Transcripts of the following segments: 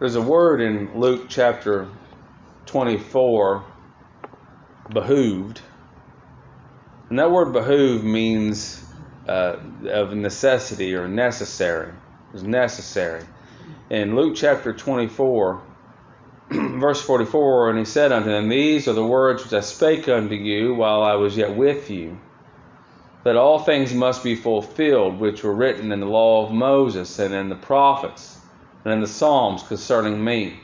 there's a word in Luke chapter 24, behooved. And that word behoove means uh, of necessity or necessary. It's necessary. In Luke chapter 24, verse 44, and he said unto them, These are the words which I spake unto you while I was yet with you, that all things must be fulfilled which were written in the law of Moses and in the prophets and in the Psalms concerning me.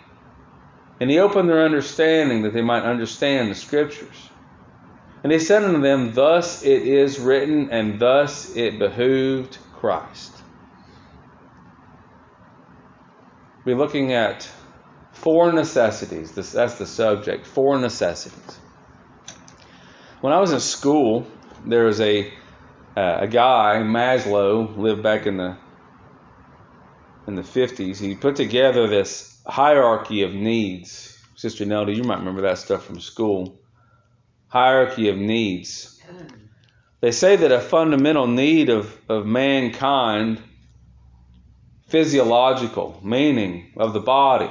And he opened their understanding that they might understand the Scriptures. And he said unto them, Thus it is written, and thus it behooved Christ. We're looking at four necessities. This, that's the subject. Four necessities. When I was in school, there was a uh, a guy Maslow lived back in the in the 50s. He put together this hierarchy of needs. Sister Nelda, you might remember that stuff from school. Hierarchy of needs. They say that a fundamental need of, of mankind, physiological, meaning of the body,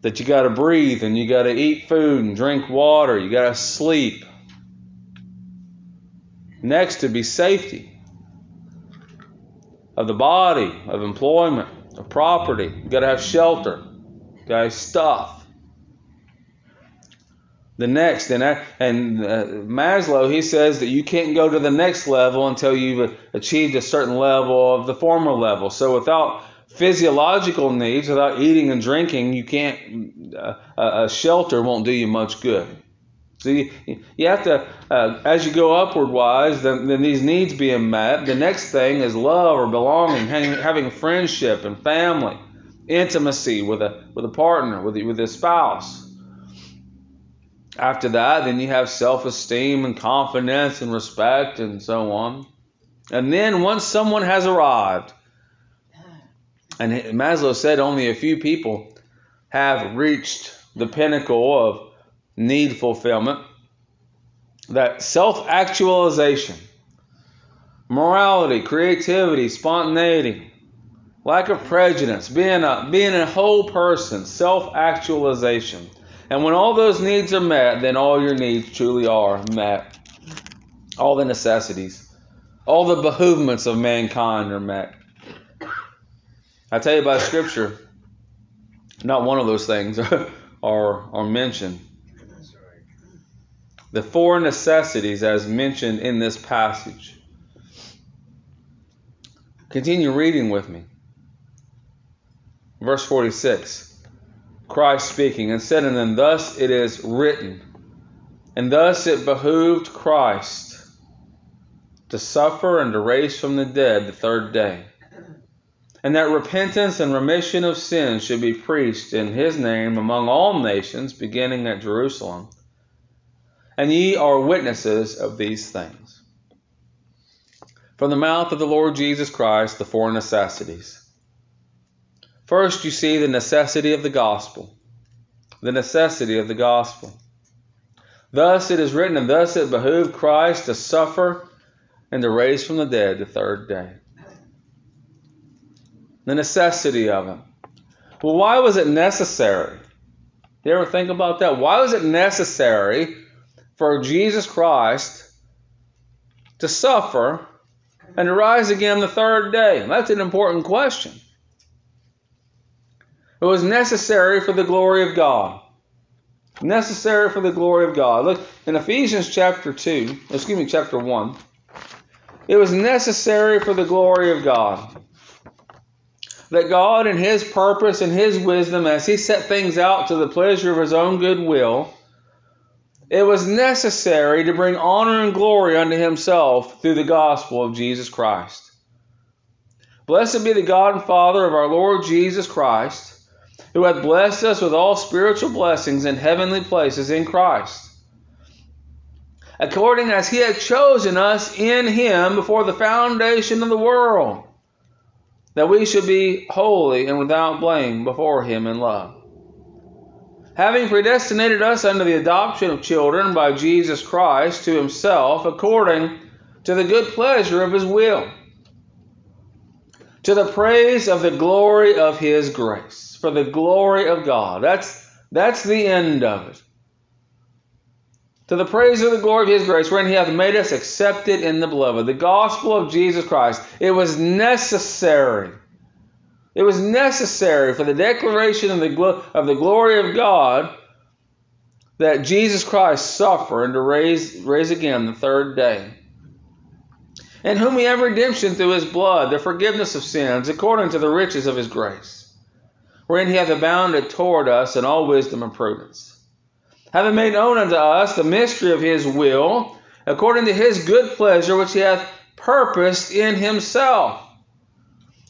that you got to breathe and you got to eat food and drink water, you got to sleep. Next to be safety of the body, of employment, of property. You got to have shelter, guys, stuff. The next, and, and uh, Maslow, he says that you can't go to the next level until you've achieved a certain level of the former level. So without physiological needs, without eating and drinking, you can't. Uh, a shelter won't do you much good. So you, have to, uh, as you go upward wise, then, then these needs being met. The next thing is love or belonging, having, having friendship and family, intimacy with a with a partner, with with a spouse. After that, then you have self-esteem and confidence and respect and so on. And then once someone has arrived, and Maslow said only a few people have reached the pinnacle of need fulfillment, that self actualization, morality, creativity, spontaneity, lack of prejudice, being a, being a whole person, self actualization. And when all those needs are met, then all your needs truly are met. All the necessities, all the behoovements of mankind are met. I tell you by Scripture, not one of those things are, are mentioned the four necessities as mentioned in this passage. Continue reading with me. Verse 46 Christ speaking, and said unto them, Thus it is written, and thus it behooved Christ to suffer and to raise from the dead the third day, and that repentance and remission of sins should be preached in his name among all nations, beginning at Jerusalem and ye are witnesses of these things. From the mouth of the Lord Jesus Christ, the four necessities. First, you see the necessity of the gospel. The necessity of the gospel. Thus it is written, and thus it behooved Christ to suffer and to raise from the dead the third day. The necessity of it. Well, why was it necessary? You ever think about that? Why was it necessary for Jesus Christ to suffer and to rise again the third day? That's an important question. It was necessary for the glory of God. Necessary for the glory of God. Look in Ephesians chapter 2, excuse me, chapter 1. It was necessary for the glory of God. That God, in His purpose and His wisdom, as He set things out to the pleasure of His own good will, it was necessary to bring honor and glory unto himself through the gospel of Jesus Christ. Blessed be the God and Father of our Lord Jesus Christ, who hath blessed us with all spiritual blessings in heavenly places in Christ, according as he hath chosen us in him before the foundation of the world, that we should be holy and without blame before him in love having predestinated us unto the adoption of children by Jesus Christ to himself, according to the good pleasure of his will, to the praise of the glory of his grace, for the glory of God. That's, that's the end of it. To the praise of the glory of his grace, wherein he hath made us accepted in the beloved. The gospel of Jesus Christ. It was necessary. It was necessary for the declaration of the, of the glory of God that Jesus Christ suffer and to raise, raise again the third day. In whom we have redemption through his blood, the forgiveness of sins, according to the riches of his grace, wherein he hath abounded toward us in all wisdom and prudence having made known unto us the mystery of his will, according to his good pleasure which he hath purposed in himself.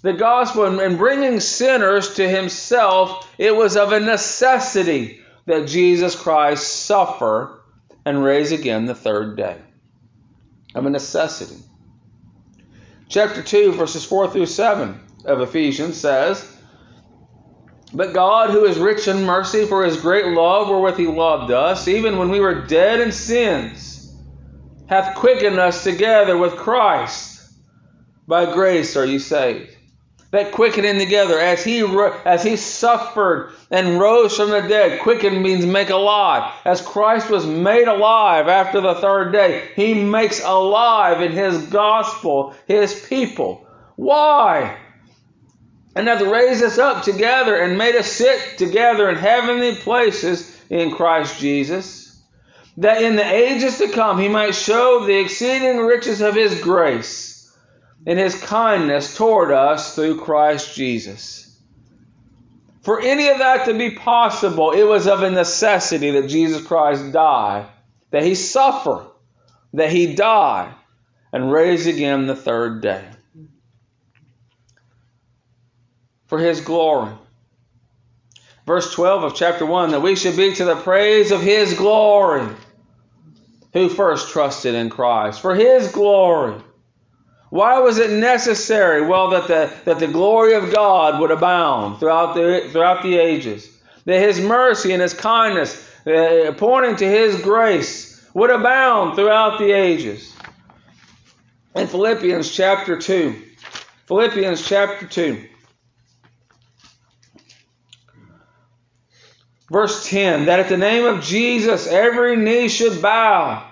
The gospel, and bringing sinners to himself, it was of a necessity that Jesus Christ suffer and raise again the third day. Of a necessity. Chapter 2, verses 4 through 7 of Ephesians says, but God, who is rich in mercy for his great love wherewith he loved us, even when we were dead in sins, hath quickened us together with Christ. By grace are you saved. That quickening together, as he as he suffered and rose from the dead, quicken means make alive. As Christ was made alive after the third day, he makes alive in his gospel his people. Why? and hath raised us up together and made us sit together in heavenly places in Christ Jesus, that in the ages to come he might show the exceeding riches of his grace and his kindness toward us through Christ Jesus. For any of that to be possible, it was of a necessity that Jesus Christ die, that he suffer, that he die, and raise again the third day for his glory. Verse 12 of chapter 1 that we should be to the praise of his glory, who first trusted in Christ, for his glory. Why was it necessary? Well, that the, that the glory of God would abound throughout the, throughout the ages, that his mercy and his kindness, uh, pointing to his grace, would abound throughout the ages. In Philippians chapter 2, Philippians chapter 2. Verse 10 that at the name of Jesus every knee should bow.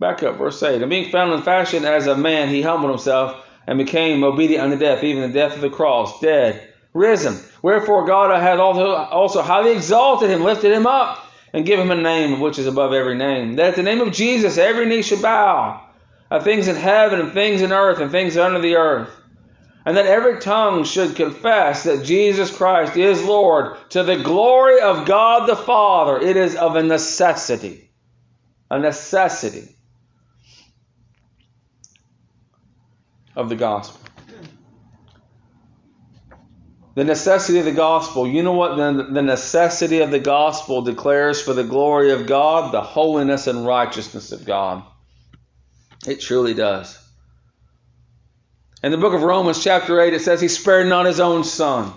Back up, verse 8. And being found in fashion as a man, he humbled himself and became obedient unto death, even the death of the cross, dead, risen. Wherefore God hath also highly exalted him, lifted him up, and given him a name which is above every name. That at the name of Jesus every knee should bow, of things in heaven and things in earth and things under the earth and that every tongue should confess that Jesus Christ is Lord to the glory of God the Father. It is of a necessity. A necessity of the gospel. The necessity of the gospel. You know what the, the necessity of the gospel declares for the glory of God? The holiness and righteousness of God. It truly does. In the book of Romans, chapter 8, it says he spared not his own son.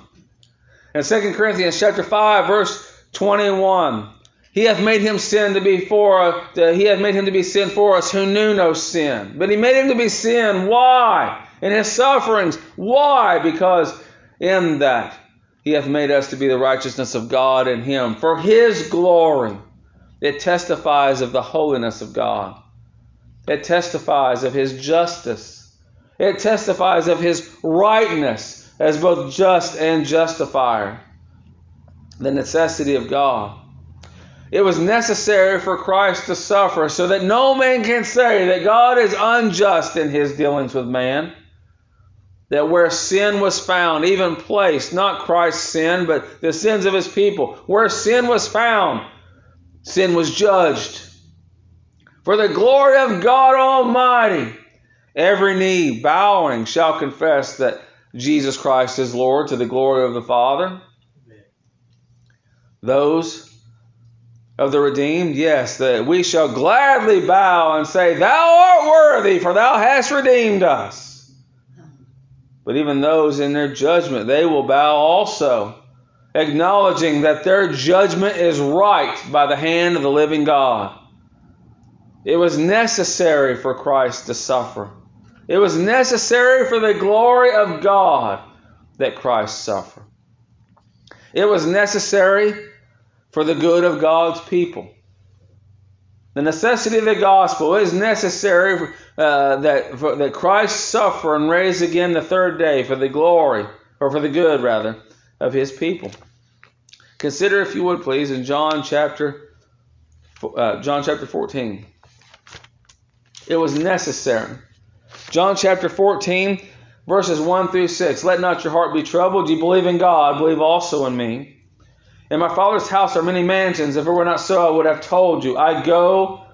In 2 Corinthians, chapter 5, verse 21, he hath made him sin to be for uh, he hath made him to be sin for us who knew no sin. But he made him to be sin. Why? In his sufferings. Why? Because in that he hath made us to be the righteousness of God in him. For his glory. It testifies of the holiness of God. It testifies of his justice. It testifies of his rightness as both just and justifier. The necessity of God. It was necessary for Christ to suffer so that no man can say that God is unjust in his dealings with man. That where sin was found, even placed, not Christ's sin, but the sins of his people, where sin was found, sin was judged. For the glory of God Almighty, Every knee bowing shall confess that Jesus Christ is Lord to the glory of the Father. Those of the redeemed, yes, that we shall gladly bow and say, Thou art worthy, for thou hast redeemed us. But even those in their judgment, they will bow also, acknowledging that their judgment is right by the hand of the living God. It was necessary for Christ to suffer. It was necessary for the glory of God that Christ suffer. It was necessary for the good of God's people. The necessity of the gospel is necessary uh, that, for, that Christ suffer and raise again the third day for the glory, or for the good, rather, of his people. Consider, if you would please, in John chapter uh, John chapter 14. It was necessary. John chapter 14, verses 1 through 6. Let not your heart be troubled. You believe in God, believe also in me. In my Father's house are many mansions. If it were not so, I would have told you. I go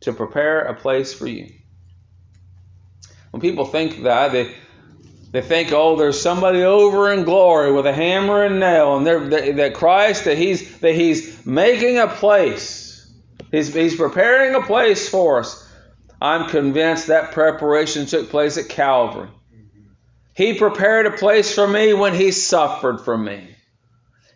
to prepare a place for you. When people think that, they they think, oh, there's somebody over in glory with a hammer and nail, and they're, that Christ that he's that he's making a place. He's he's preparing a place for us. I'm convinced that preparation took place at Calvary. He prepared a place for me when he suffered for me.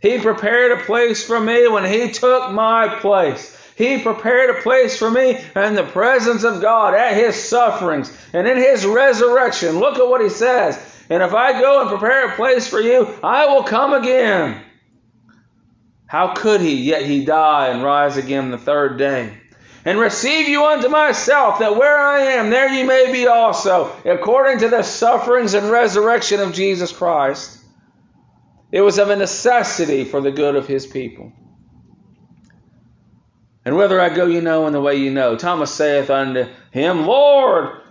He prepared a place for me when He took my place. He prepared a place for me in the presence of God at His sufferings and in His resurrection. Look at what He says. And if I go and prepare a place for you, I will come again. How could He, yet He die and rise again the third day? And receive you unto myself, that where I am, there ye may be also, according to the sufferings and resurrection of Jesus Christ. It was of a necessity for the good of his people. And whither I go, you know, and the way you know. Thomas saith unto him, Lord,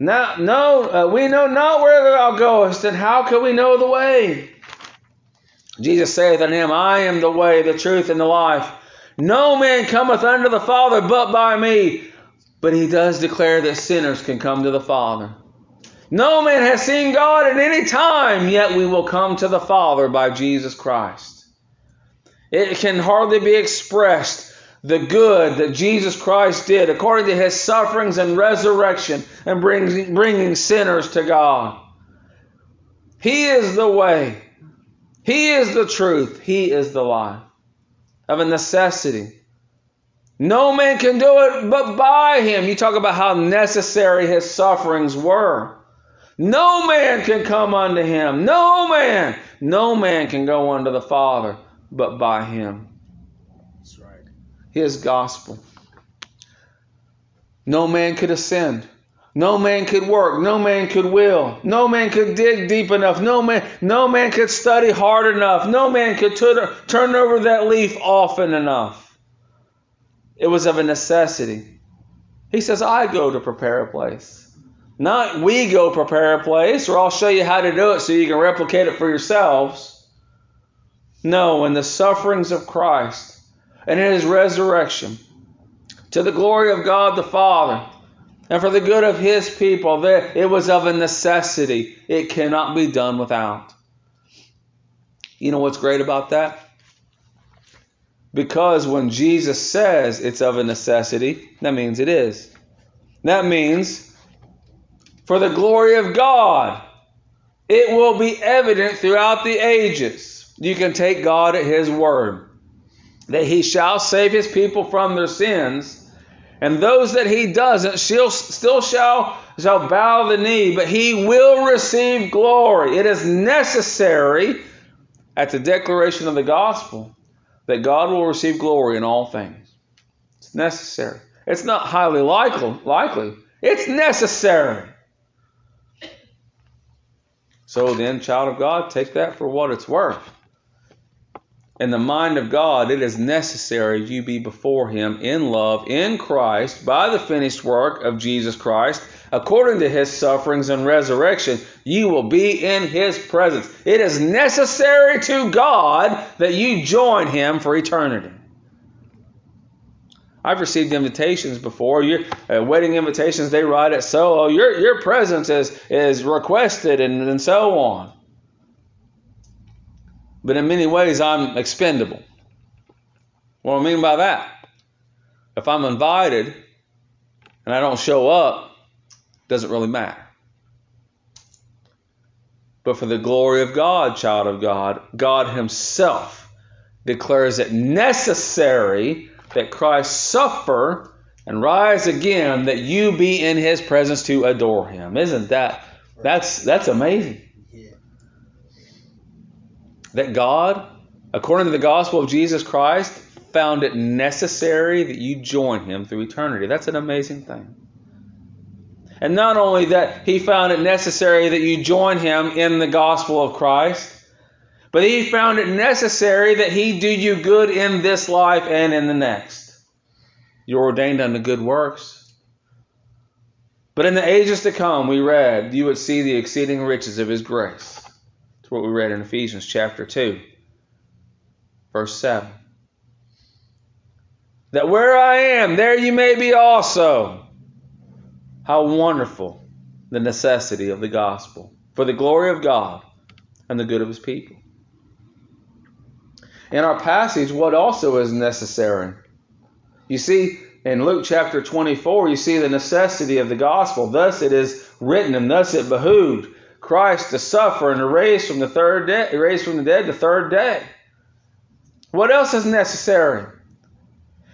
now, no, uh, we know not where thou goest, and how can we know the way? Jesus saith unto him, I am the way, the truth, and the life. No man cometh unto the Father but by me. But he does declare that sinners can come to the Father. No man has seen God at any time, yet we will come to the Father by Jesus Christ. It can hardly be expressed the good that Jesus Christ did according to his sufferings and resurrection and bringing, bringing sinners to God. He is the way. He is the truth. He is the life of a necessity. No man can do it but by him. You talk about how necessary his sufferings were. No man can come unto him. No man. No man can go unto the Father but by him. That's right. His gospel. No man could ascend. No man could work. No man could will. No man could dig deep enough. No man, no man could study hard enough. No man could turn over that leaf often enough. It was of a necessity. He says, I go to prepare a place. Not we go prepare a place, or I'll show you how to do it so you can replicate it for yourselves. No, in the sufferings of Christ and in his resurrection, to the glory of God the Father, and for the good of his people, it was of a necessity. It cannot be done without. You know what's great about that? Because when Jesus says it's of a necessity, that means it is. That means for the glory of God. It will be evident throughout the ages. You can take God at His word that He shall save His people from their sins, and those that He doesn't still, still shall, shall bow the knee, but He will receive glory. It is necessary at the declaration of the gospel that God will receive glory in all things. It's necessary. It's not highly likely, likely. It's necessary. So then, child of God, take that for what it's worth. In the mind of God, it is necessary you be before Him in love, in Christ, by the finished work of Jesus Christ, according to His sufferings and resurrection. You will be in His presence. It is necessary to God that you join Him for eternity. I've received invitations before. Your uh, wedding invitations, they write it so. Oh, your your presence is is requested and, and so on. But in many ways, I'm expendable. What do I mean by that? If I'm invited and I don't show up, doesn't really matter. But for the glory of God, child of God, God Himself declares it necessary that Christ suffer and rise again that you be in his presence to adore him. Isn't that that's that's amazing. that God, according to the gospel of Jesus Christ, found it necessary that you join him through eternity. That's an amazing thing. And not only that, he found it necessary that you join him in the gospel of Christ, but he found it necessary that he do you good in this life and in the next. You're ordained unto good works. But in the ages to come, we read, you would see the exceeding riches of his grace. That's what we read in Ephesians chapter 2, verse 7. That where I am, there you may be also. How wonderful the necessity of the gospel for the glory of God and the good of his people. In our passage, what also is necessary? You see, in Luke chapter 24, you see the necessity of the gospel. Thus it is written, and thus it behooved Christ to suffer and to raise from the third day, raise from the dead the third day. What else is necessary?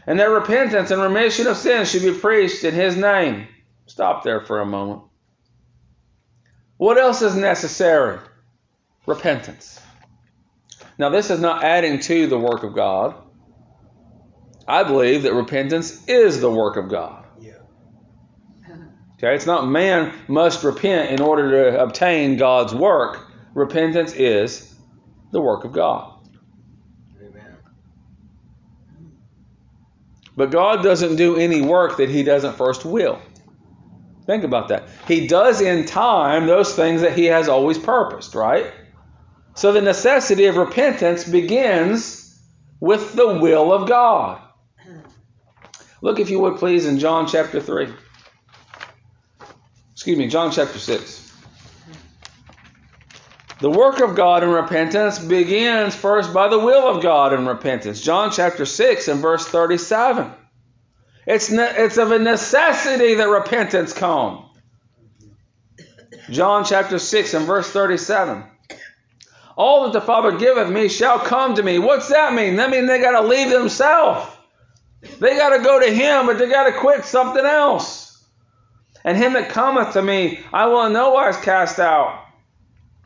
And that repentance and remission of sins should be preached in his name Stop there for a moment. What else is necessary? Repentance. Now, this is not adding to the work of God. I believe that repentance is the work of God. Okay, it's not man must repent in order to obtain God's work. Repentance is the work of God. Amen. But God doesn't do any work that He doesn't first will. Think about that. He does in time those things that he has always purposed, right? So the necessity of repentance begins with the will of God. Look, if you would please, in John chapter 3. Excuse me, John chapter 6. The work of God in repentance begins first by the will of God in repentance. John chapter 6 and verse 37. It's, ne- it's of a necessity that repentance come. John chapter 6 and verse 37. All that the Father giveth me shall come to me. What's that mean? That means they got to leave themselves. They got to go to Him, but they got to quit something else. And him that cometh to me, I will in no wise cast out.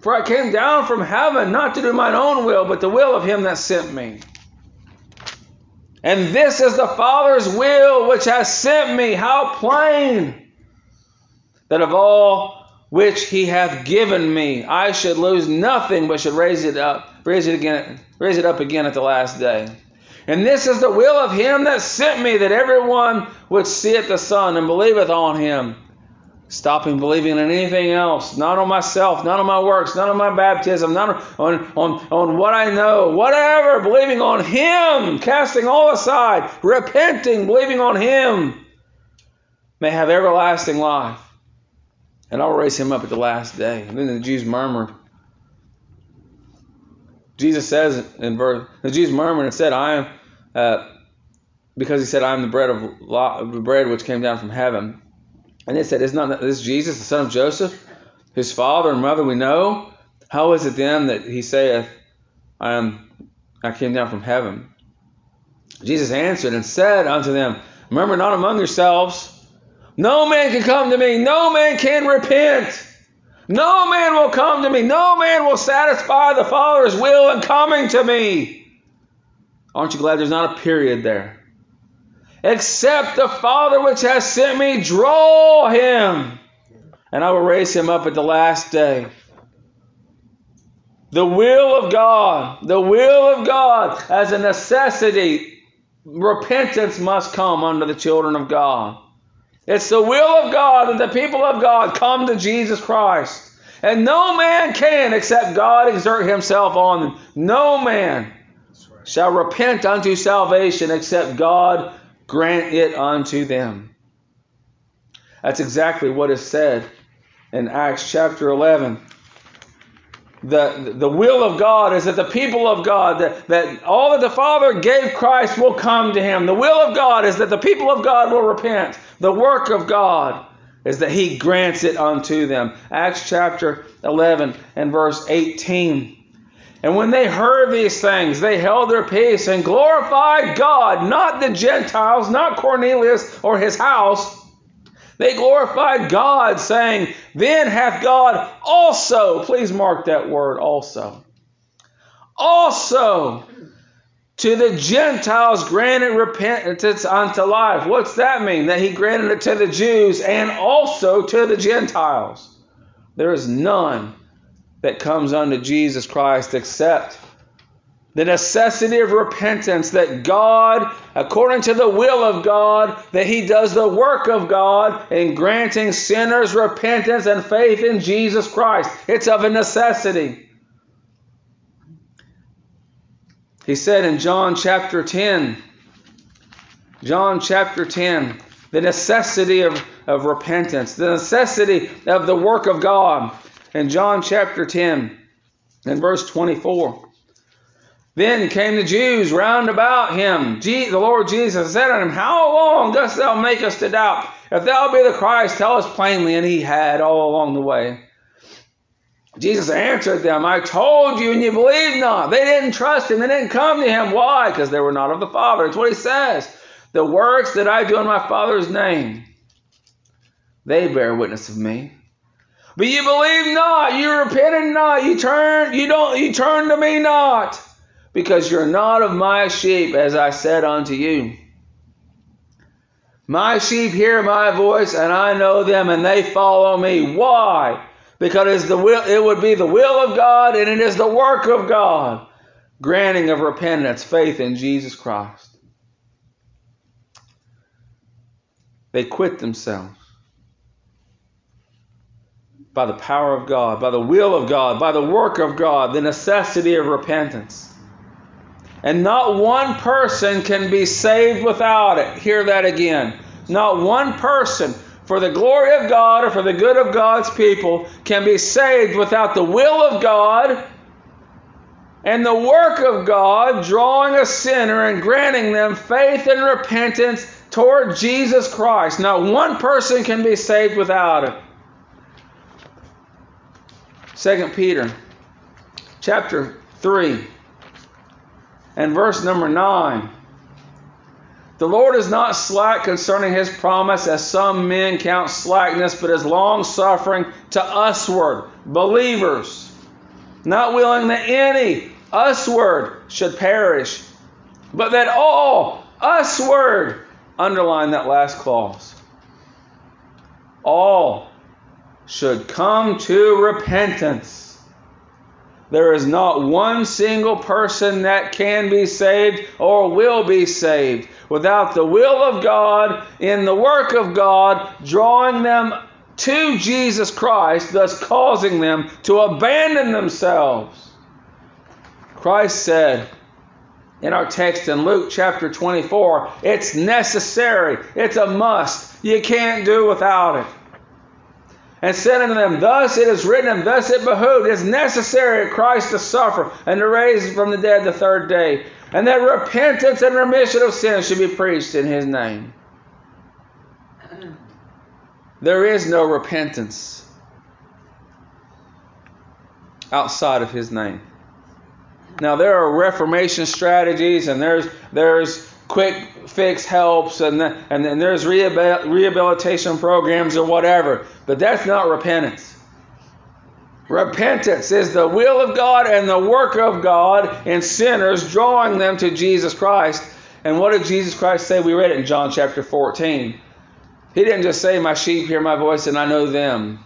For I came down from heaven not to do mine own will, but the will of him that sent me. And this is the Father's will which has sent me. How plain! That of all which he hath given me, I should lose nothing, but should raise it up, raise it again, raise it up again at the last day. And this is the will of him that sent me, that everyone which seeth the Son and believeth on him Stopping believing in anything else, not on myself, not on my works, not on my baptism, not on, on, on what I know, whatever, believing on Him, casting all aside, repenting, believing on Him, may have everlasting life. And I'll raise him up at the last day. And then the Jews murmured. Jesus says in verse, the Jews murmured and said, I am, uh, because he said, I am the bread of the bread which came down from heaven. And they said, Is not this Jesus, the son of Joseph, his father and mother we know? How is it then that he saith, I am I came down from heaven? Jesus answered and said unto them, Remember not among yourselves, no man can come to me, no man can repent. No man will come to me, no man will satisfy the Father's will in coming to me. Aren't you glad there's not a period there? except the Father which has sent me draw him, and I will raise him up at the last day. The will of God, the will of God as a necessity, repentance must come unto the children of God. It's the will of God that the people of God come to Jesus Christ. And no man can except God exert himself on them. No man shall repent unto salvation except God grant it unto them. That's exactly what is said in Acts chapter 11. The, the will of God is that the people of God, that, that all that the Father gave Christ will come to him. The will of God is that the people of God will repent. The work of God is that he grants it unto them. Acts chapter 11 and verse 18. And when they heard these things, they held their peace and glorified God, not the Gentiles, not Cornelius or his house. They glorified God, saying, Then hath God also, please mark that word also, also to the Gentiles granted repentance unto life. What's that mean? That he granted it to the Jews and also to the Gentiles. There is none that comes unto Jesus Christ except the necessity of repentance that God, according to the will of God, that He does the work of God in granting sinners repentance and faith in Jesus Christ. It's of a necessity. He said in John chapter 10, John chapter 10, the necessity of, of repentance, the necessity of the work of God. In John chapter 10, in verse 24. Then came the Jews round about him. the Lord Jesus said unto him, How long dost thou make us to doubt? If thou be the Christ, tell us plainly. And he had all along the way. Jesus answered them, I told you, and you believed not. They didn't trust him. They didn't come to him. Why? Because they were not of the Father. It's what he says. The works that I do in my Father's name, they bear witness of me. But you believe not, you repented not, you turn, you don't, you turn to me not because you're not of my sheep, as I said unto you. My sheep hear my voice, and I know them, and they follow me. Why? Because the will, it would be the will of God, and it is the work of God, granting of repentance, faith in Jesus Christ. They quit themselves by the power of God, by the will of God, by the work of God, the necessity of repentance. And not one person can be saved without it. Hear that again. Not one person, for the glory of God or for the good of God's people, can be saved without the will of God and the work of God drawing a sinner and granting them faith and repentance toward Jesus Christ. Not one person can be saved without it. 2 Peter chapter 3 and verse number 9. The Lord is not slack concerning his promise, as some men count slackness, but is long suffering to usward, believers, not willing that any usward should perish, but that all usward, underline that last clause, all should come to repentance. There is not one single person that can be saved or will be saved without the will of God in the work of God, drawing them to Jesus Christ, thus causing them to abandon themselves. Christ said in our text in Luke chapter 24, it's necessary, it's a must. You can't do without it and said unto them, Thus it is written, and thus it behooved, it is necessary Christ to suffer and to raise from the dead the third day, and that repentance and remission of sins should be preached in his name. There is no repentance outside of his name. Now there are reformation strategies and there's there's quick fix helps and, and then there's rehabilitation programs or whatever. But that's not repentance. Repentance is the will of God and the work of God in sinners, drawing them to Jesus Christ. And what did Jesus Christ say? We read it in John chapter 14. He didn't just say, My sheep hear my voice and I know them.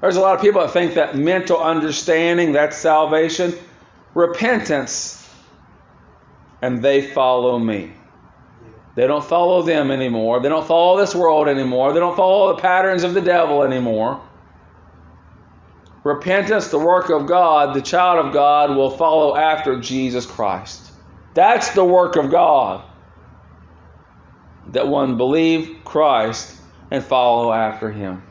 There's a lot of people that think that mental understanding, that's salvation. Repentance and they follow me. They don't follow them anymore. They don't follow this world anymore. They don't follow the patterns of the devil anymore. Repentance, the work of God, the child of God will follow after Jesus Christ. That's the work of God. That one believe Christ and follow after him.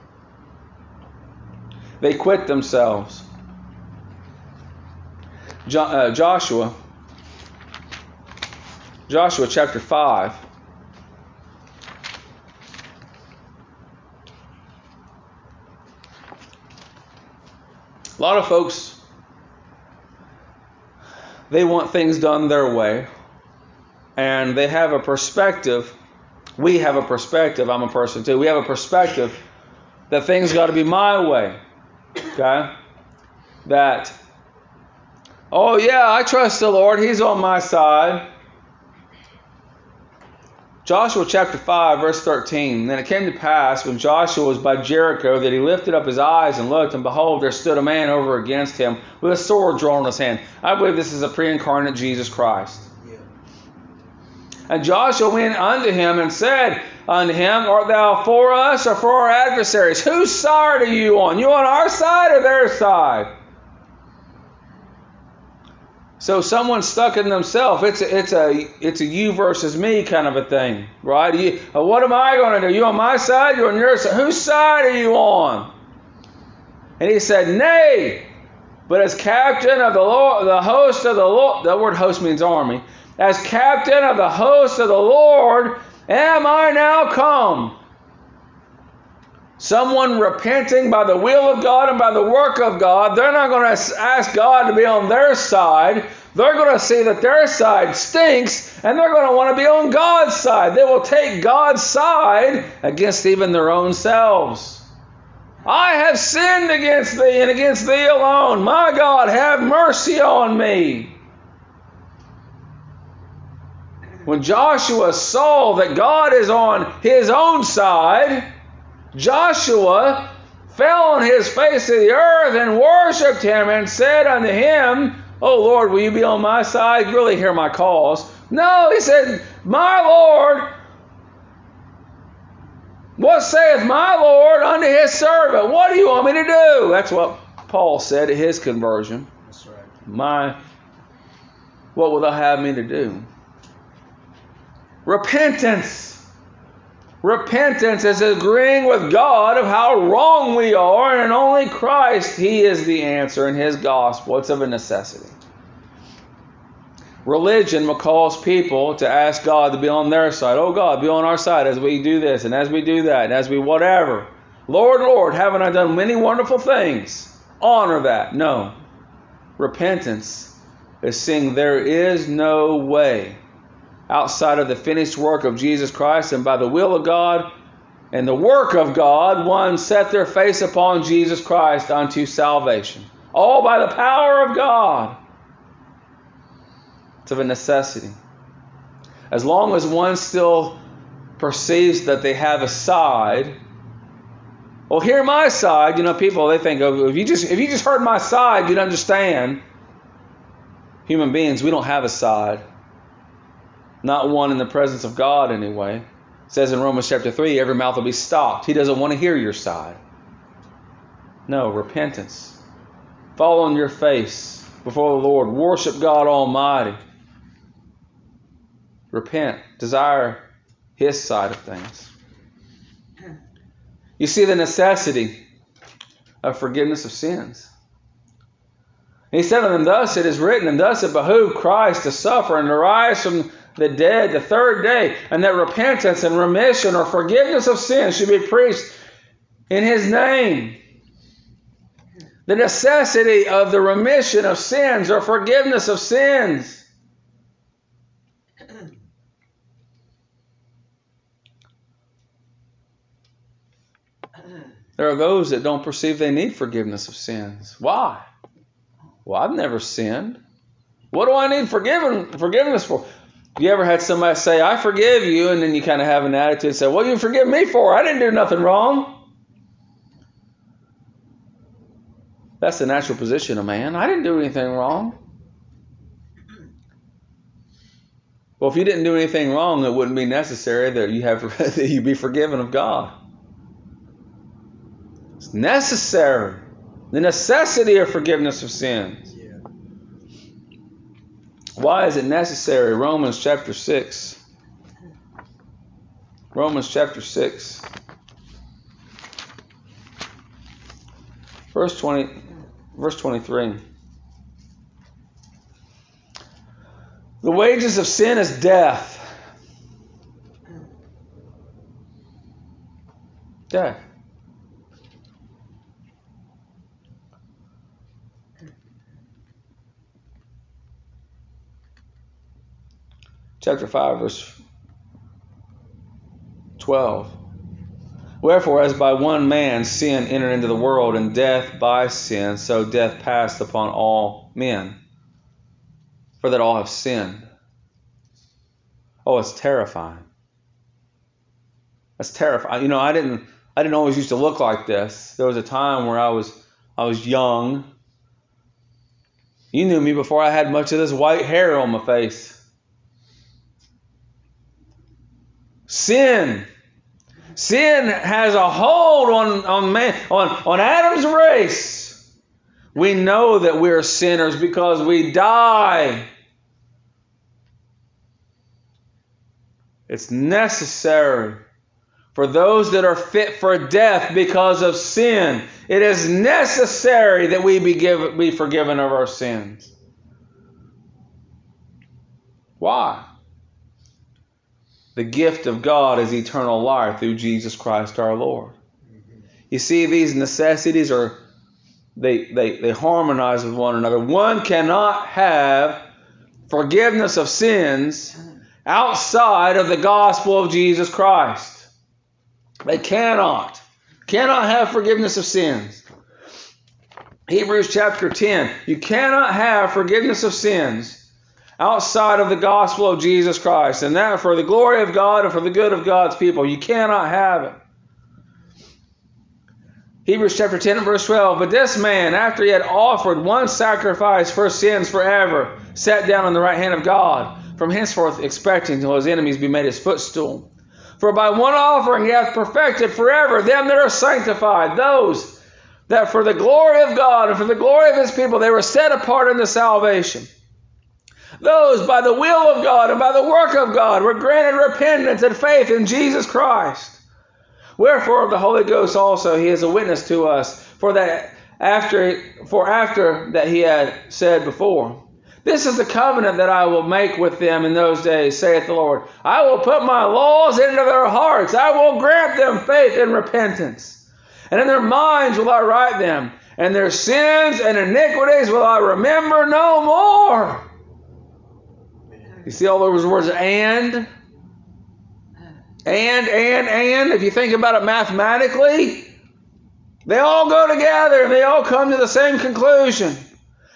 They quit themselves. Uh, Joshua Joshua chapter 5. A lot of folks, they want things done their way, and they have a perspective. We have a perspective. I'm a person too. We have a perspective that things got to be my way. Okay? That Oh, yeah, I trust the Lord. He's on my side. Joshua chapter 5, verse 13. Then it came to pass when Joshua was by Jericho that he lifted up his eyes and looked, and behold, there stood a man over against him with a sword drawn in his hand. I believe this is a pre incarnate Jesus Christ. Yeah. And Joshua went unto him and said unto him, Art thou for us or for our adversaries? Whose side are you on? You on our side or their side? So someone's stuck in themselves. It's a, it's a it's a you versus me kind of a thing, right? You, uh, what am I going to do? You on my side? You on your side? Whose side are you on? And he said, Nay, but as captain of the Lord, the host of the Lord, the word host means army. As captain of the host of the Lord, am I now come? Someone repenting by the will of God and by the work of God, they're not going to ask God to be on their side. They're going to see that their side stinks and they're going to want to be on God's side. They will take God's side against even their own selves. I have sinned against thee and against thee alone. My God, have mercy on me. When Joshua saw that God is on his own side, Joshua fell on his face to the earth and worshipped him and said unto him, Oh Lord, will you be on my side? Really hear my cause. No, he said, My Lord, what saith my Lord unto his servant? What do you want me to do? That's what Paul said at his conversion. That's right. My, what will thou have me to do? Repentance. Repentance is agreeing with God of how wrong we are, and only Christ, He is the answer in His gospel. It's of a necessity. Religion cause people to ask God to be on their side. Oh God, be on our side as we do this and as we do that and as we whatever. Lord, Lord, haven't I done many wonderful things? Honor that. No. Repentance is saying there is no way outside of the finished work of Jesus Christ and by the will of God and the work of God, one set their face upon Jesus Christ unto salvation. All by the power of God. It's of a necessity. As long as one still perceives that they have a side, well, hear my side. You know, people they think, oh, if you just if you just heard my side, you'd understand. Human beings, we don't have a side. Not one in the presence of God, anyway. It says in Romans chapter 3 every mouth will be stopped. He doesn't want to hear your side. No, repentance. Fall on your face before the Lord. Worship God Almighty. Repent. Desire His side of things. You see the necessity of forgiveness of sins. He said to them, Thus it is written, and thus it behooved Christ to suffer and to rise from the dead the third day, and that repentance and remission or forgiveness of sins should be preached in his name. The necessity of the remission of sins or forgiveness of sins. There are those that don't perceive they need forgiveness of sins. Why? Well, I've never sinned. What do I need forgiven, forgiveness for? You ever had somebody say, I forgive you, and then you kind of have an attitude and say, What do you forgive me for? I didn't do nothing wrong. That's the natural position of man. I didn't do anything wrong. Well, if you didn't do anything wrong, it wouldn't be necessary that you have that you be forgiven of God. It's necessary. The necessity of forgiveness of sins. Why is it necessary? Romans chapter 6. Romans chapter 6. Verse 20 verse 23. The wages of sin is death. Death. chapter 5, verse 12. Wherefore, as by one man sin entered into the world, and death by sin, so death passed upon all men. for that all have sinned. Oh, it's terrifying. That's terrifying. You know, I didn't I didn't always used to look like this. There was a time where I was I was young. You knew me before I had much of this white hair on my face. Sin. Sin has a hold on, on man on, on Adam's race. We know that we are sinners because we die. It's necessary for those that are fit for death because of sin. It is necessary that we be, give, be forgiven of our sins. Why? The gift of God is eternal life through Jesus Christ our Lord. You see, these necessities are they, they, they harmonize with one another. One cannot have forgiveness of sins outside of the gospel of Jesus Christ. They cannot. Cannot have forgiveness of sins. Hebrews chapter 10. You cannot have forgiveness of sins outside of the gospel of Jesus Christ. And that for the glory of God and for the good of God's people. You cannot have it. Hebrews chapter 10 and verse 12. But this man, after he had offered one sacrifice for sins forever, sat down on the right hand of God, from henceforth expecting till his enemies be made his footstool. For by one offering he hath perfected forever them that are sanctified, those that for the glory of God and for the glory of his people they were set apart unto salvation. Those by the will of God and by the work of God were granted repentance and faith in Jesus Christ. Wherefore of the Holy Ghost also he is a witness to us, for that after for after that he had said before. This is the covenant that I will make with them in those days, saith the Lord. I will put my laws into their hearts. I will grant them faith and repentance. And in their minds will I write them, and their sins and iniquities will I remember no more. You see all those words, and? And, and, and, if you think about it mathematically, they all go together and they all come to the same conclusion.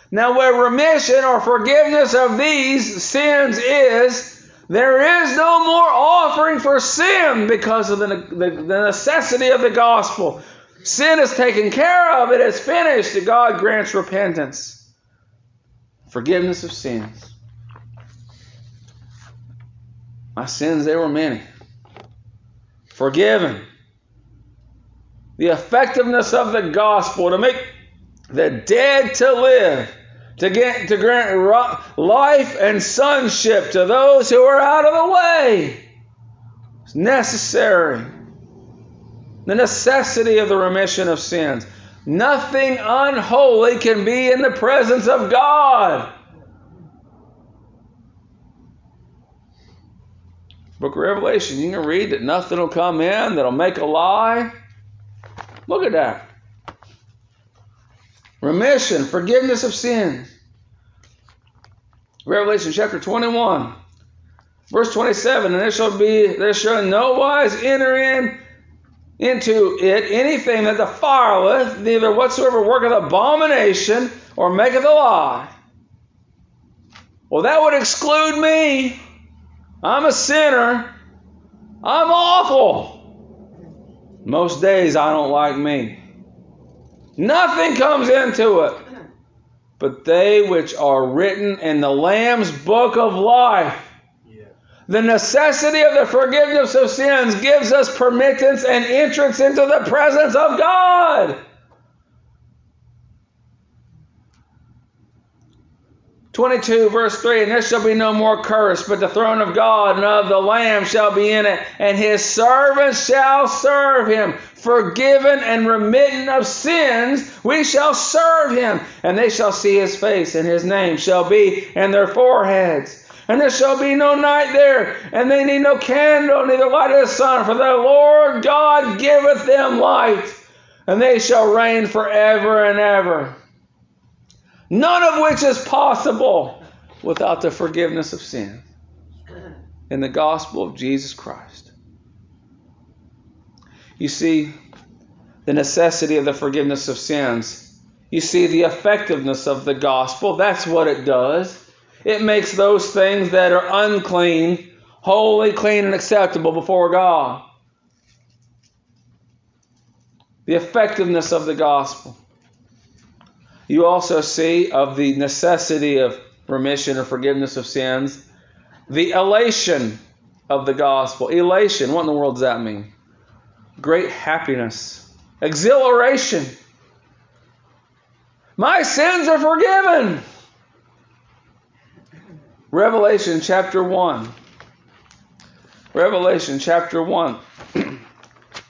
Now, where remission or forgiveness of these sins is, there is no more offering for sin because of the, the, the necessity of the gospel. Sin is taken care of, it is finished. God grants repentance, forgiveness of sins. My sins, they were many forgiven. The effectiveness of the gospel to make the dead to live, to get to grant life and sonship to those who are out of the way. It's necessary. The necessity of the remission of sins. Nothing unholy can be in the presence of God. Book of Revelation, you can read that nothing will come in that'll make a lie. Look at that. Remission, forgiveness of sins. Revelation chapter 21, verse 27, and there shall be there shall no wise enter in into it anything that defileth, neither whatsoever worketh abomination or maketh a lie. Well, that would exclude me. I'm a sinner. I'm awful. Most days I don't like me. Nothing comes into it. But they which are written in the Lamb's book of life. The necessity of the forgiveness of sins gives us permittance and entrance into the presence of God. 22 verse 3 And there shall be no more curse, but the throne of God and of the Lamb shall be in it, and his servants shall serve him. Forgiven and remitten of sins, we shall serve him, and they shall see his face, and his name shall be in their foreheads. And there shall be no night there, and they need no candle, neither light of the sun, for the Lord God giveth them light, and they shall reign forever and ever. None of which is possible without the forgiveness of sin in the gospel of Jesus Christ. You see the necessity of the forgiveness of sins. You see the effectiveness of the gospel. That's what it does. It makes those things that are unclean holy, clean, and acceptable before God. The effectiveness of the gospel. You also see of the necessity of remission or forgiveness of sins, the elation of the gospel. Elation, what in the world does that mean? Great happiness, exhilaration. My sins are forgiven. Revelation chapter 1. Revelation chapter 1.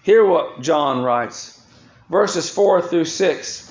Hear what John writes. Verses 4 through 6.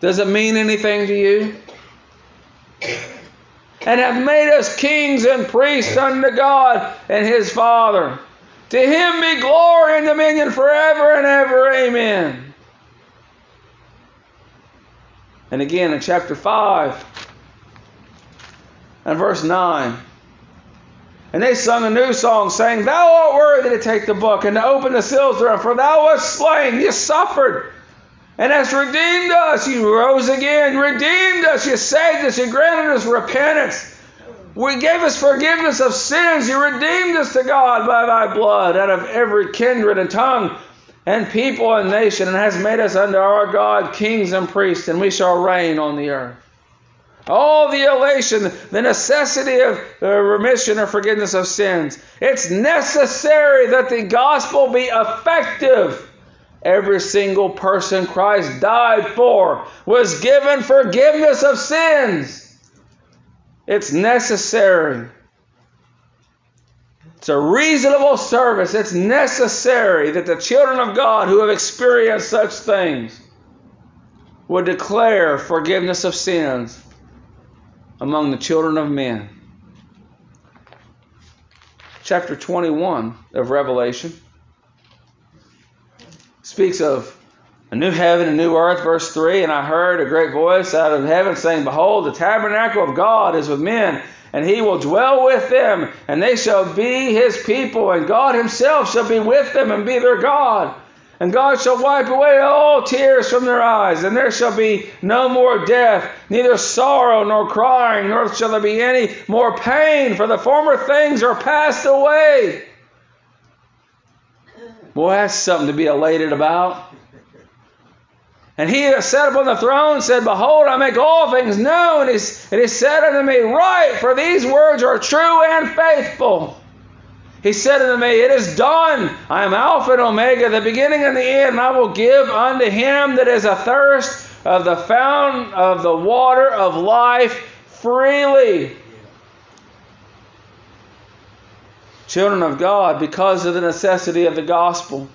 Does it mean anything to you? And have made us kings and priests unto God and his Father. To him be glory and dominion forever and ever. Amen. And again in chapter 5 and verse 9. And they sung a new song, saying, Thou art worthy to take the book and to open the seals thereof, for thou wast slain, you suffered, and has redeemed us. You rose again, redeemed us, you saved us, you granted us repentance. We gave us forgiveness of sins. You redeemed us to God by thy blood out of every kindred and tongue and people and nation, and has made us unto our God kings and priests, and we shall reign on the earth. All the elation, the necessity of the remission or forgiveness of sins. It's necessary that the gospel be effective. Every single person Christ died for was given forgiveness of sins. It's necessary. It's a reasonable service. It's necessary that the children of God who have experienced such things would declare forgiveness of sins among the children of men. Chapter 21 of Revelation speaks of a new heaven and new earth, verse 3. And I heard a great voice out of heaven saying, Behold, the tabernacle of God is with men and he will dwell with them, and they shall be his people, and God himself shall be with them and be their God. And God shall wipe away all tears from their eyes, and there shall be no more death, neither sorrow nor crying, nor shall there be any more pain, for the former things are passed away. Boy, that's something to be elated about. And he that sat upon the throne said, Behold, I make all things new. And he, and he said unto me, Write, for these words are true and faithful. He said unto me, It is done. I am Alpha and Omega, the beginning and the end. And I will give unto him that is athirst of the fountain of the water of life freely. Children of God, because of the necessity of the gospel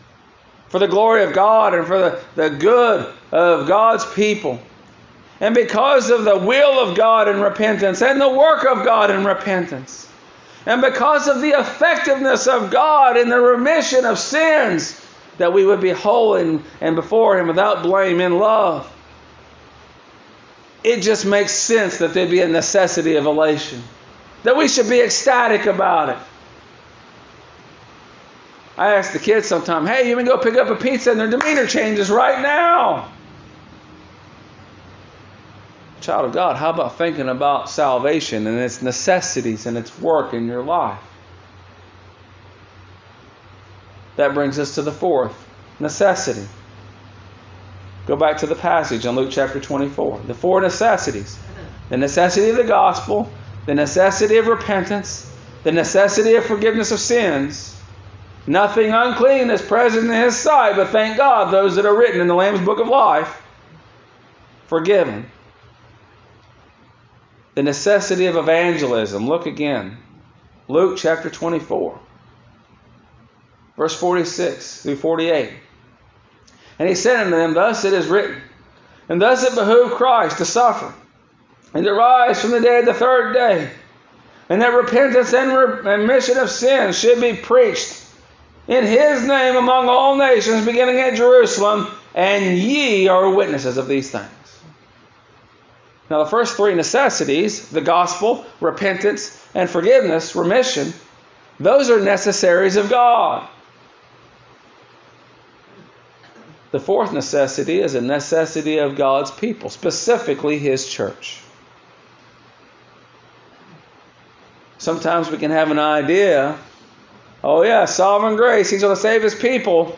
for the glory of God and for the, the good of God's people. And because of the will of God in repentance and the work of God in repentance. And because of the effectiveness of God in the remission of sins, that we would be holy and before Him without blame in love. It just makes sense that there'd be a necessity of elation, that we should be ecstatic about it. I ask the kids sometimes, hey, you can go pick up a pizza and their demeanor changes right now. Child of God, how about thinking about salvation and its necessities and its work in your life? That brings us to the fourth necessity. Go back to the passage in Luke chapter 24. The four necessities the necessity of the gospel, the necessity of repentance, the necessity of forgiveness of sins, Nothing unclean is present in his sight, but thank God those that are written in the Lamb's book of life forgiven. The necessity of evangelism. Look again. Luke chapter 24, verse 46 through 48. And he said unto them, Thus it is written, and thus it behooved Christ to suffer, and to rise from the dead the third day and that repentance and remission of sins should be preached in his name among all nations, beginning at Jerusalem, and ye are witnesses of these things. Now, the first three necessities the gospel, repentance, and forgiveness, remission those are necessaries of God. The fourth necessity is a necessity of God's people, specifically His church. Sometimes we can have an idea oh, yeah, sovereign grace, He's going to save His people.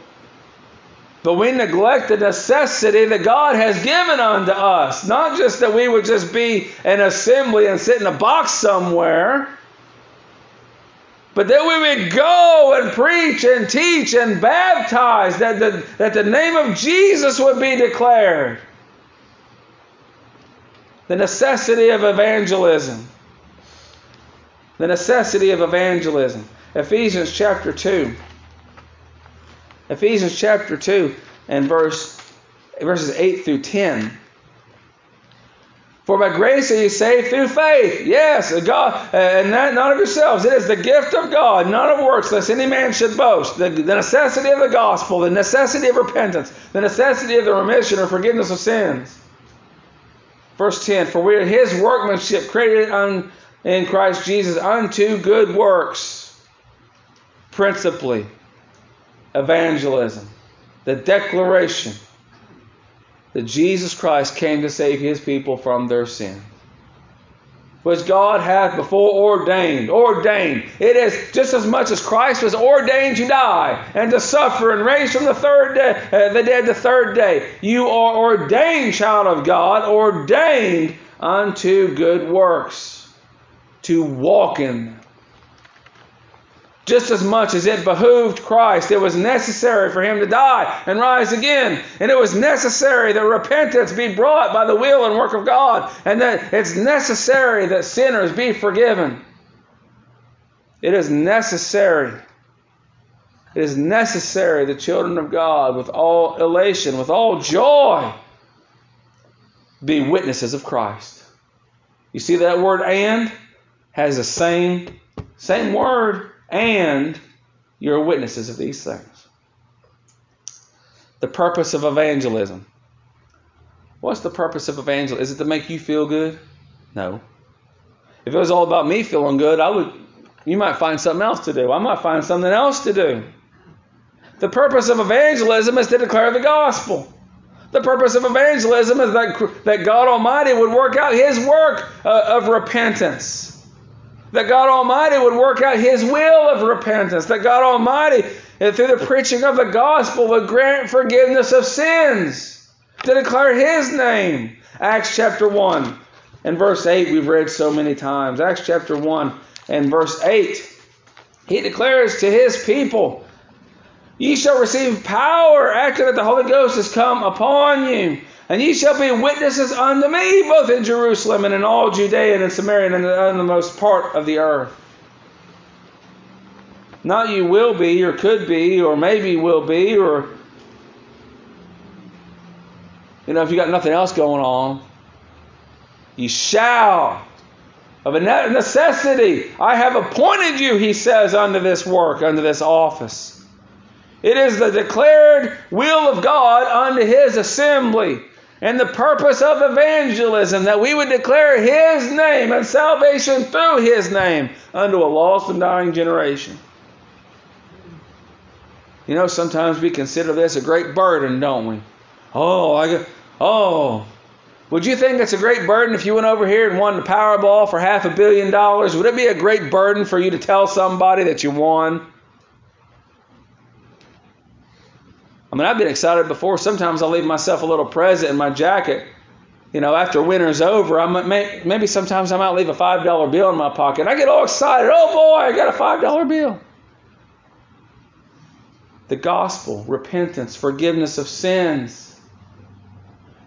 But we neglect the necessity that God has given unto us. Not just that we would just be an assembly and sit in a box somewhere, but that we would go and preach and teach and baptize, that the, that the name of Jesus would be declared. The necessity of evangelism. The necessity of evangelism. Ephesians chapter 2. Ephesians chapter 2 and verse verses 8 through 10. For by grace are you saved through faith. Yes, God, uh, and that not of yourselves. It is the gift of God, not of works, lest any man should boast. The, the necessity of the gospel, the necessity of repentance, the necessity of the remission or forgiveness of sins. Verse 10 For we are his workmanship, created un, in Christ Jesus unto good works, principally evangelism, the declaration that Jesus Christ came to save his people from their sin. Which God hath before ordained. Ordained. It is just as much as Christ was ordained to die and to suffer and raise from the third day, uh, the dead the third day. You are ordained, child of God, ordained unto good works, to walk in them just as much as it behooved Christ, it was necessary for him to die and rise again. And it was necessary that repentance be brought by the will and work of God, and that it's necessary that sinners be forgiven. It is necessary. It is necessary the children of God, with all elation, with all joy, be witnesses of Christ. You see that word and has the same, same word and you're witnesses of these things. The purpose of evangelism. What's the purpose of evangelism? Is it to make you feel good? No. If it was all about me feeling good, I would you might find something else to do. I might find something else to do. The purpose of evangelism is to declare the gospel. The purpose of evangelism is that, that God Almighty would work out His work uh, of repentance that God Almighty would work out His will of repentance, that God Almighty, through the preaching of the gospel, would grant forgiveness of sins, to declare His name. Acts chapter 1 and verse 8, we've read so many times. Acts chapter 1 and verse 8, He declares to His people, Ye shall receive power after that the Holy Ghost has come upon you and ye shall be witnesses unto me, both in Jerusalem and in all Judea and in Samaria and in the uttermost part of the earth. Not you will be, or could be, or maybe will be, or, you know, if you got nothing else going on. You shall. Of a necessity, I have appointed you, he says, unto this work, unto this office. It is the declared will of God unto his assembly and the purpose of evangelism that we would declare His name and salvation through His name unto a lost and dying generation. You know, sometimes we consider this a great burden, don't we? Oh, I got, oh. Would you think it's a great burden if you went over here and won the Powerball for half a billion dollars? Would it be a great burden for you to tell somebody that you won? I mean, I've been excited before. Sometimes I'll leave myself a little present in my jacket. You know, after winter's over, I might, maybe sometimes I might leave a five dollar bill in my pocket. I get all excited. Oh boy, I got a five dollar bill. The gospel, repentance, forgiveness of sins.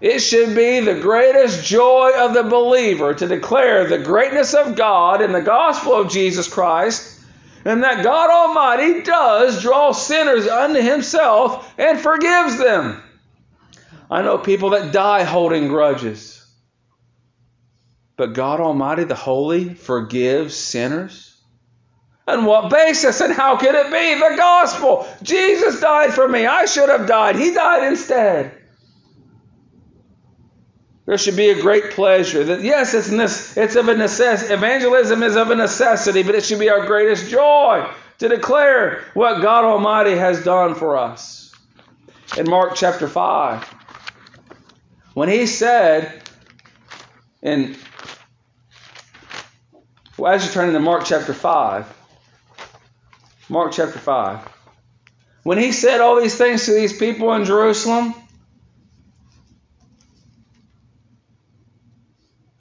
It should be the greatest joy of the believer to declare the greatness of God in the gospel of Jesus Christ and that God Almighty does draw sinners unto Himself and forgives them. I know people that die holding grudges. But God Almighty, the Holy, forgives sinners? On what basis and how could it be? The gospel. Jesus died for me. I should have died. He died instead. There should be a great pleasure that yes, it's it's of a necessity. Evangelism is of a necessity, but it should be our greatest joy to declare what God Almighty has done for us. In Mark chapter five, when He said, in well, as you turn into Mark chapter five, Mark chapter five, when He said all these things to these people in Jerusalem.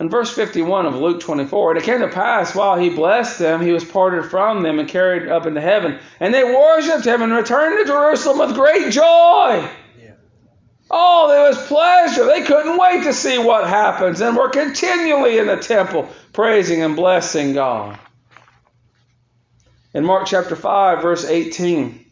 In verse 51 of Luke 24, and it came to pass while he blessed them, he was parted from them and carried up into heaven. And they worshipped him and returned to Jerusalem with great joy. Yeah. Oh, there was pleasure. They couldn't wait to see what happens and were continually in the temple praising and blessing God. In Mark chapter 5, verse 18.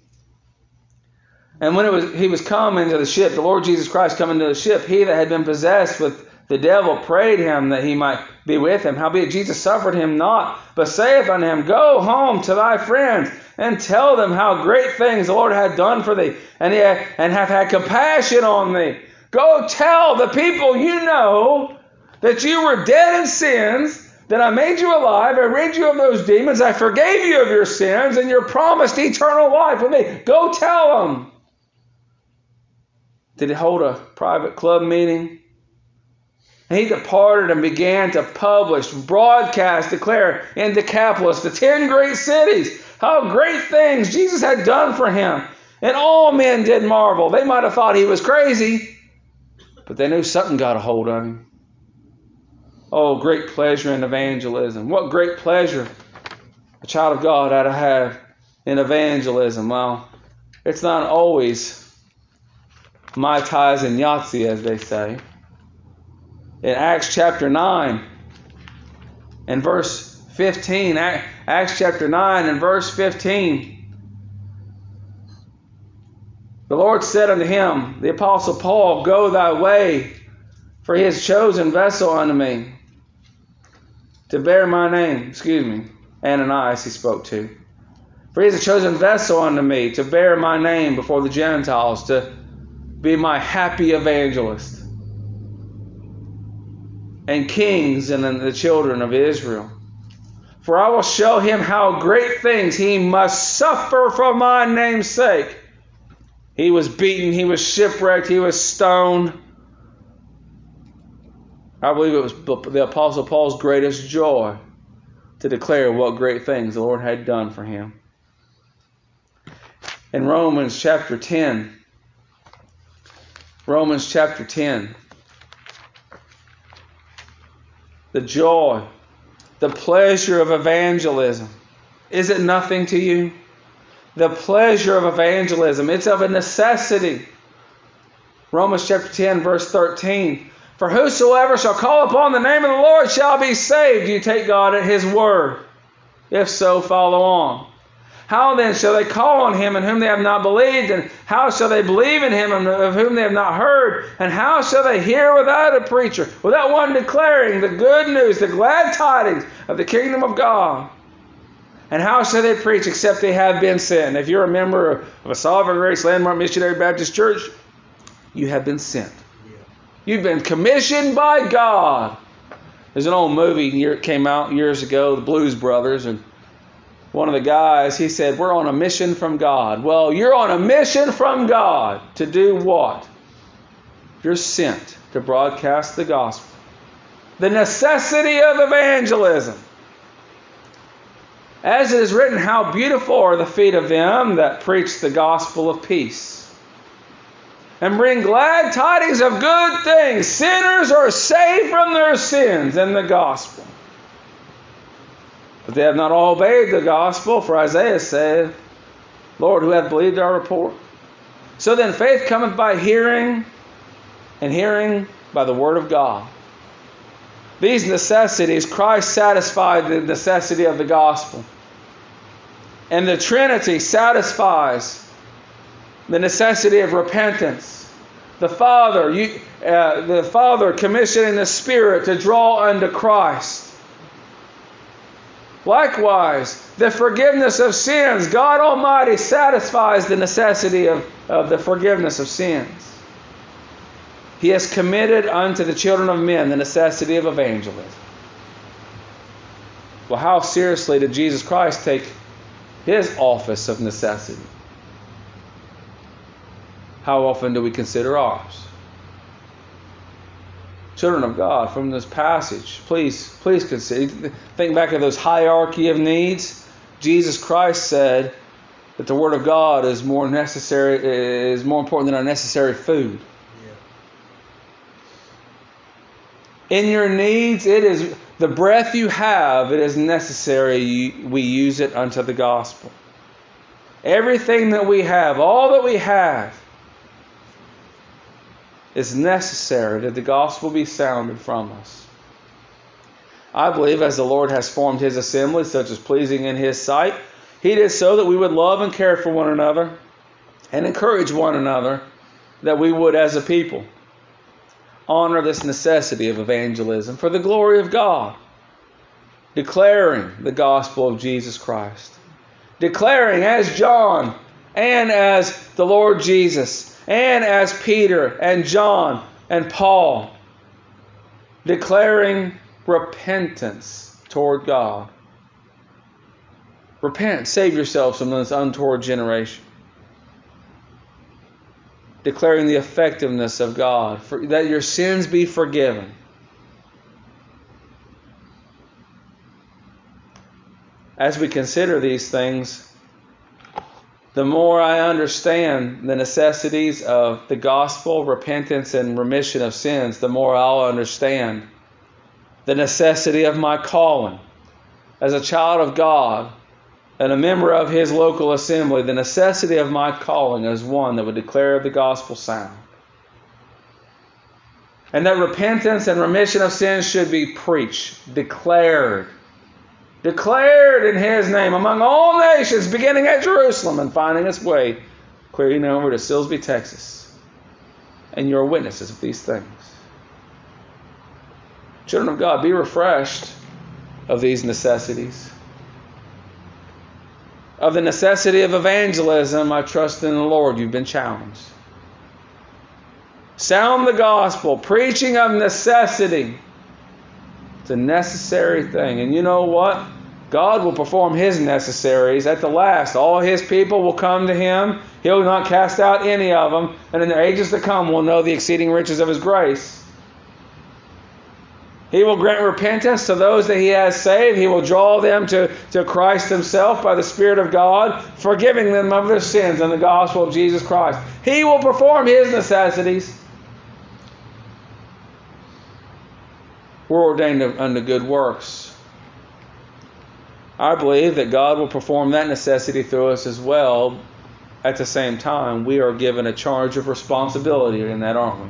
And when it was he was come into the ship, the Lord Jesus Christ come into the ship, he that had been possessed with the devil prayed him that he might be with him. Howbeit Jesus suffered him not, but saith unto him, Go home to thy friends and tell them how great things the Lord hath done for thee, and, he hath, and hath had compassion on thee. Go tell the people you know that you were dead in sins, that I made you alive, I rid you of those demons, I forgave you of your sins, and you're promised eternal life with me. Go tell them. Did he hold a private club meeting? And he departed and began to publish, broadcast, declare in Decapolis, the ten great cities, how great things Jesus had done for him. And all men did marvel. They might have thought he was crazy, but they knew something got a hold on him. Oh, great pleasure in evangelism. What great pleasure a child of God ought to have in evangelism. Well, it's not always my ties and Yahtzee, as they say in Acts chapter 9 and verse 15. Acts chapter 9 and verse 15. The Lord said unto him, the Apostle Paul, Go thy way, for he has chosen vessel unto me to bear my name. Excuse me, Ananias he spoke to. For he is a chosen vessel unto me to bear my name before the Gentiles, to be my happy evangelist and kings and the children of Israel. For I will show him how great things he must suffer for my name's sake. He was beaten, he was shipwrecked, he was stoned. I believe it was the Apostle Paul's greatest joy to declare what great things the Lord had done for him. In Romans chapter 10, Romans chapter 10, the joy, the pleasure of evangelism. Is it nothing to you? The pleasure of evangelism, it's of a necessity. Romans chapter 10, verse 13. For whosoever shall call upon the name of the Lord shall be saved. You take God at his word. If so, follow on. How then shall they call on him in whom they have not believed? And how shall they believe in him of whom they have not heard? And how shall they hear without a preacher, without one declaring the good news, the glad tidings of the kingdom of God? And how shall they preach except they have been sent? If you're a member of a Sovereign Grace Landmark Missionary Baptist Church, you have been sent. You've been commissioned by God. There's an old movie that came out years ago, The Blues Brothers, and one of the guys, he said, We're on a mission from God. Well, you're on a mission from God to do what? You're sent to broadcast the gospel. The necessity of evangelism. As it is written, How beautiful are the feet of them that preach the gospel of peace and bring glad tidings of good things. Sinners are saved from their sins in the gospel. But they have not all obeyed the gospel, for Isaiah said, Lord, who hath believed our report? So then faith cometh by hearing, and hearing by the word of God. These necessities, Christ satisfied the necessity of the gospel. And the Trinity satisfies the necessity of repentance. The Father, you, uh, the Father commissioning the Spirit to draw unto Christ. Likewise, the forgiveness of sins. God Almighty satisfies the necessity of, of the forgiveness of sins. He has committed unto the children of men the necessity of evangelism. Well, how seriously did Jesus Christ take his office of necessity? How often do we consider ours? Children of God, from this passage, please, please consider. Think back of those hierarchy of needs. Jesus Christ said that the Word of God is more necessary, is more important than our necessary food. In your needs, it is the breath you have, it is necessary we use it unto the gospel. Everything that we have, all that we have, is necessary that the gospel be sounded from us. I believe as the Lord has formed his assembly, such as pleasing in his sight, he did so that we would love and care for one another and encourage one another, that we would, as a people, honor this necessity of evangelism for the glory of God, declaring the gospel of Jesus Christ, declaring as John and as the Lord Jesus and as Peter and John and Paul, declaring repentance toward God. Repent, save yourselves from this untoward generation. Declaring the effectiveness of God, for, that your sins be forgiven. As we consider these things, the more I understand the necessities of the gospel, repentance, and remission of sins, the more I'll understand the necessity of my calling as a child of God and a member of His local assembly, the necessity of my calling as one that would declare the gospel sound. And that repentance and remission of sins should be preached, declared declared in his name among all nations, beginning at Jerusalem and finding its way clearly over to Silsbee, Texas. And you're witnesses of these things. Children of God, be refreshed of these necessities. Of the necessity of evangelism, I trust in the Lord you've been challenged. Sound the gospel, preaching of necessity. It's a necessary thing. And you know what? God will perform his necessaries at the last. All his people will come to him. He'll not cast out any of them. And in the ages to come, will know the exceeding riches of his grace. He will grant repentance to those that he has saved. He will draw them to, to Christ himself by the Spirit of God, forgiving them of their sins in the gospel of Jesus Christ. He will perform his necessities. We're ordained unto good works. I believe that God will perform that necessity through us as well. At the same time, we are given a charge of responsibility in that, aren't we?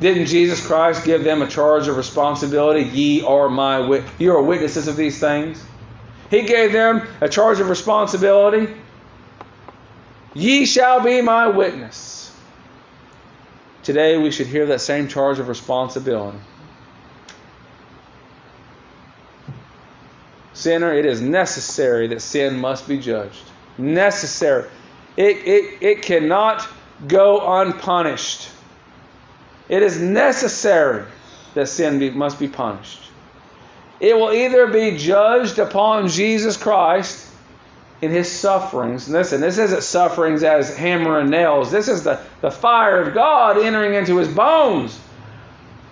Didn't Jesus Christ give them a charge of responsibility? Ye are my wit- you are witnesses of these things. He gave them a charge of responsibility. Ye shall be my witness. Today we should hear that same charge of responsibility. Sinner, it is necessary that sin must be judged. Necessary. It, it, it cannot go unpunished. It is necessary that sin be, must be punished. It will either be judged upon Jesus Christ in his sufferings. Listen, this isn't sufferings as hammer and nails. This is the, the fire of God entering into his bones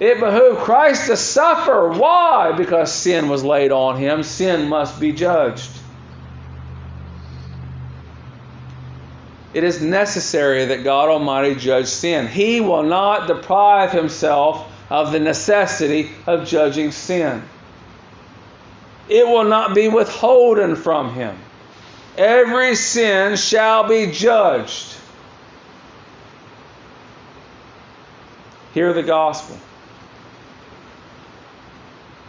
it behooved Christ to suffer. Why? Because sin was laid on him. Sin must be judged. It is necessary that God Almighty judge sin. He will not deprive himself of the necessity of judging sin. It will not be withholden from him. Every sin shall be judged. Hear the gospel.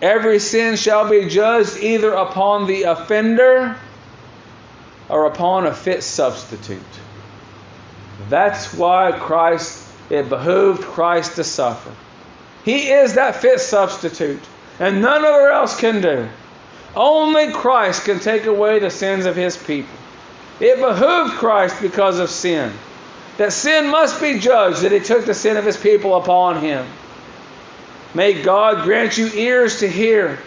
Every sin shall be judged either upon the offender or upon a fit substitute. That's why Christ it behooved Christ to suffer. He is that fit substitute, and none other else can do. Only Christ can take away the sins of his people. It behooved Christ because of sin. That sin must be judged, that he took the sin of his people upon him. May God grant you ears to hear.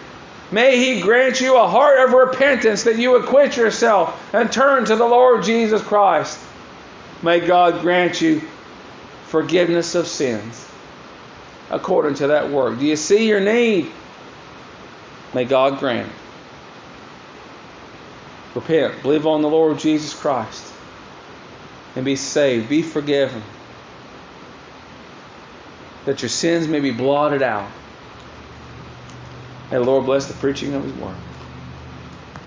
May he grant you a heart of repentance that you acquit yourself and turn to the Lord Jesus Christ. May God grant you forgiveness of sins according to that work. Do you see your need? May God grant. Repent, believe on the Lord Jesus Christ, and be saved, be forgiven, that your sins may be blotted out. May the Lord bless the preaching of His word.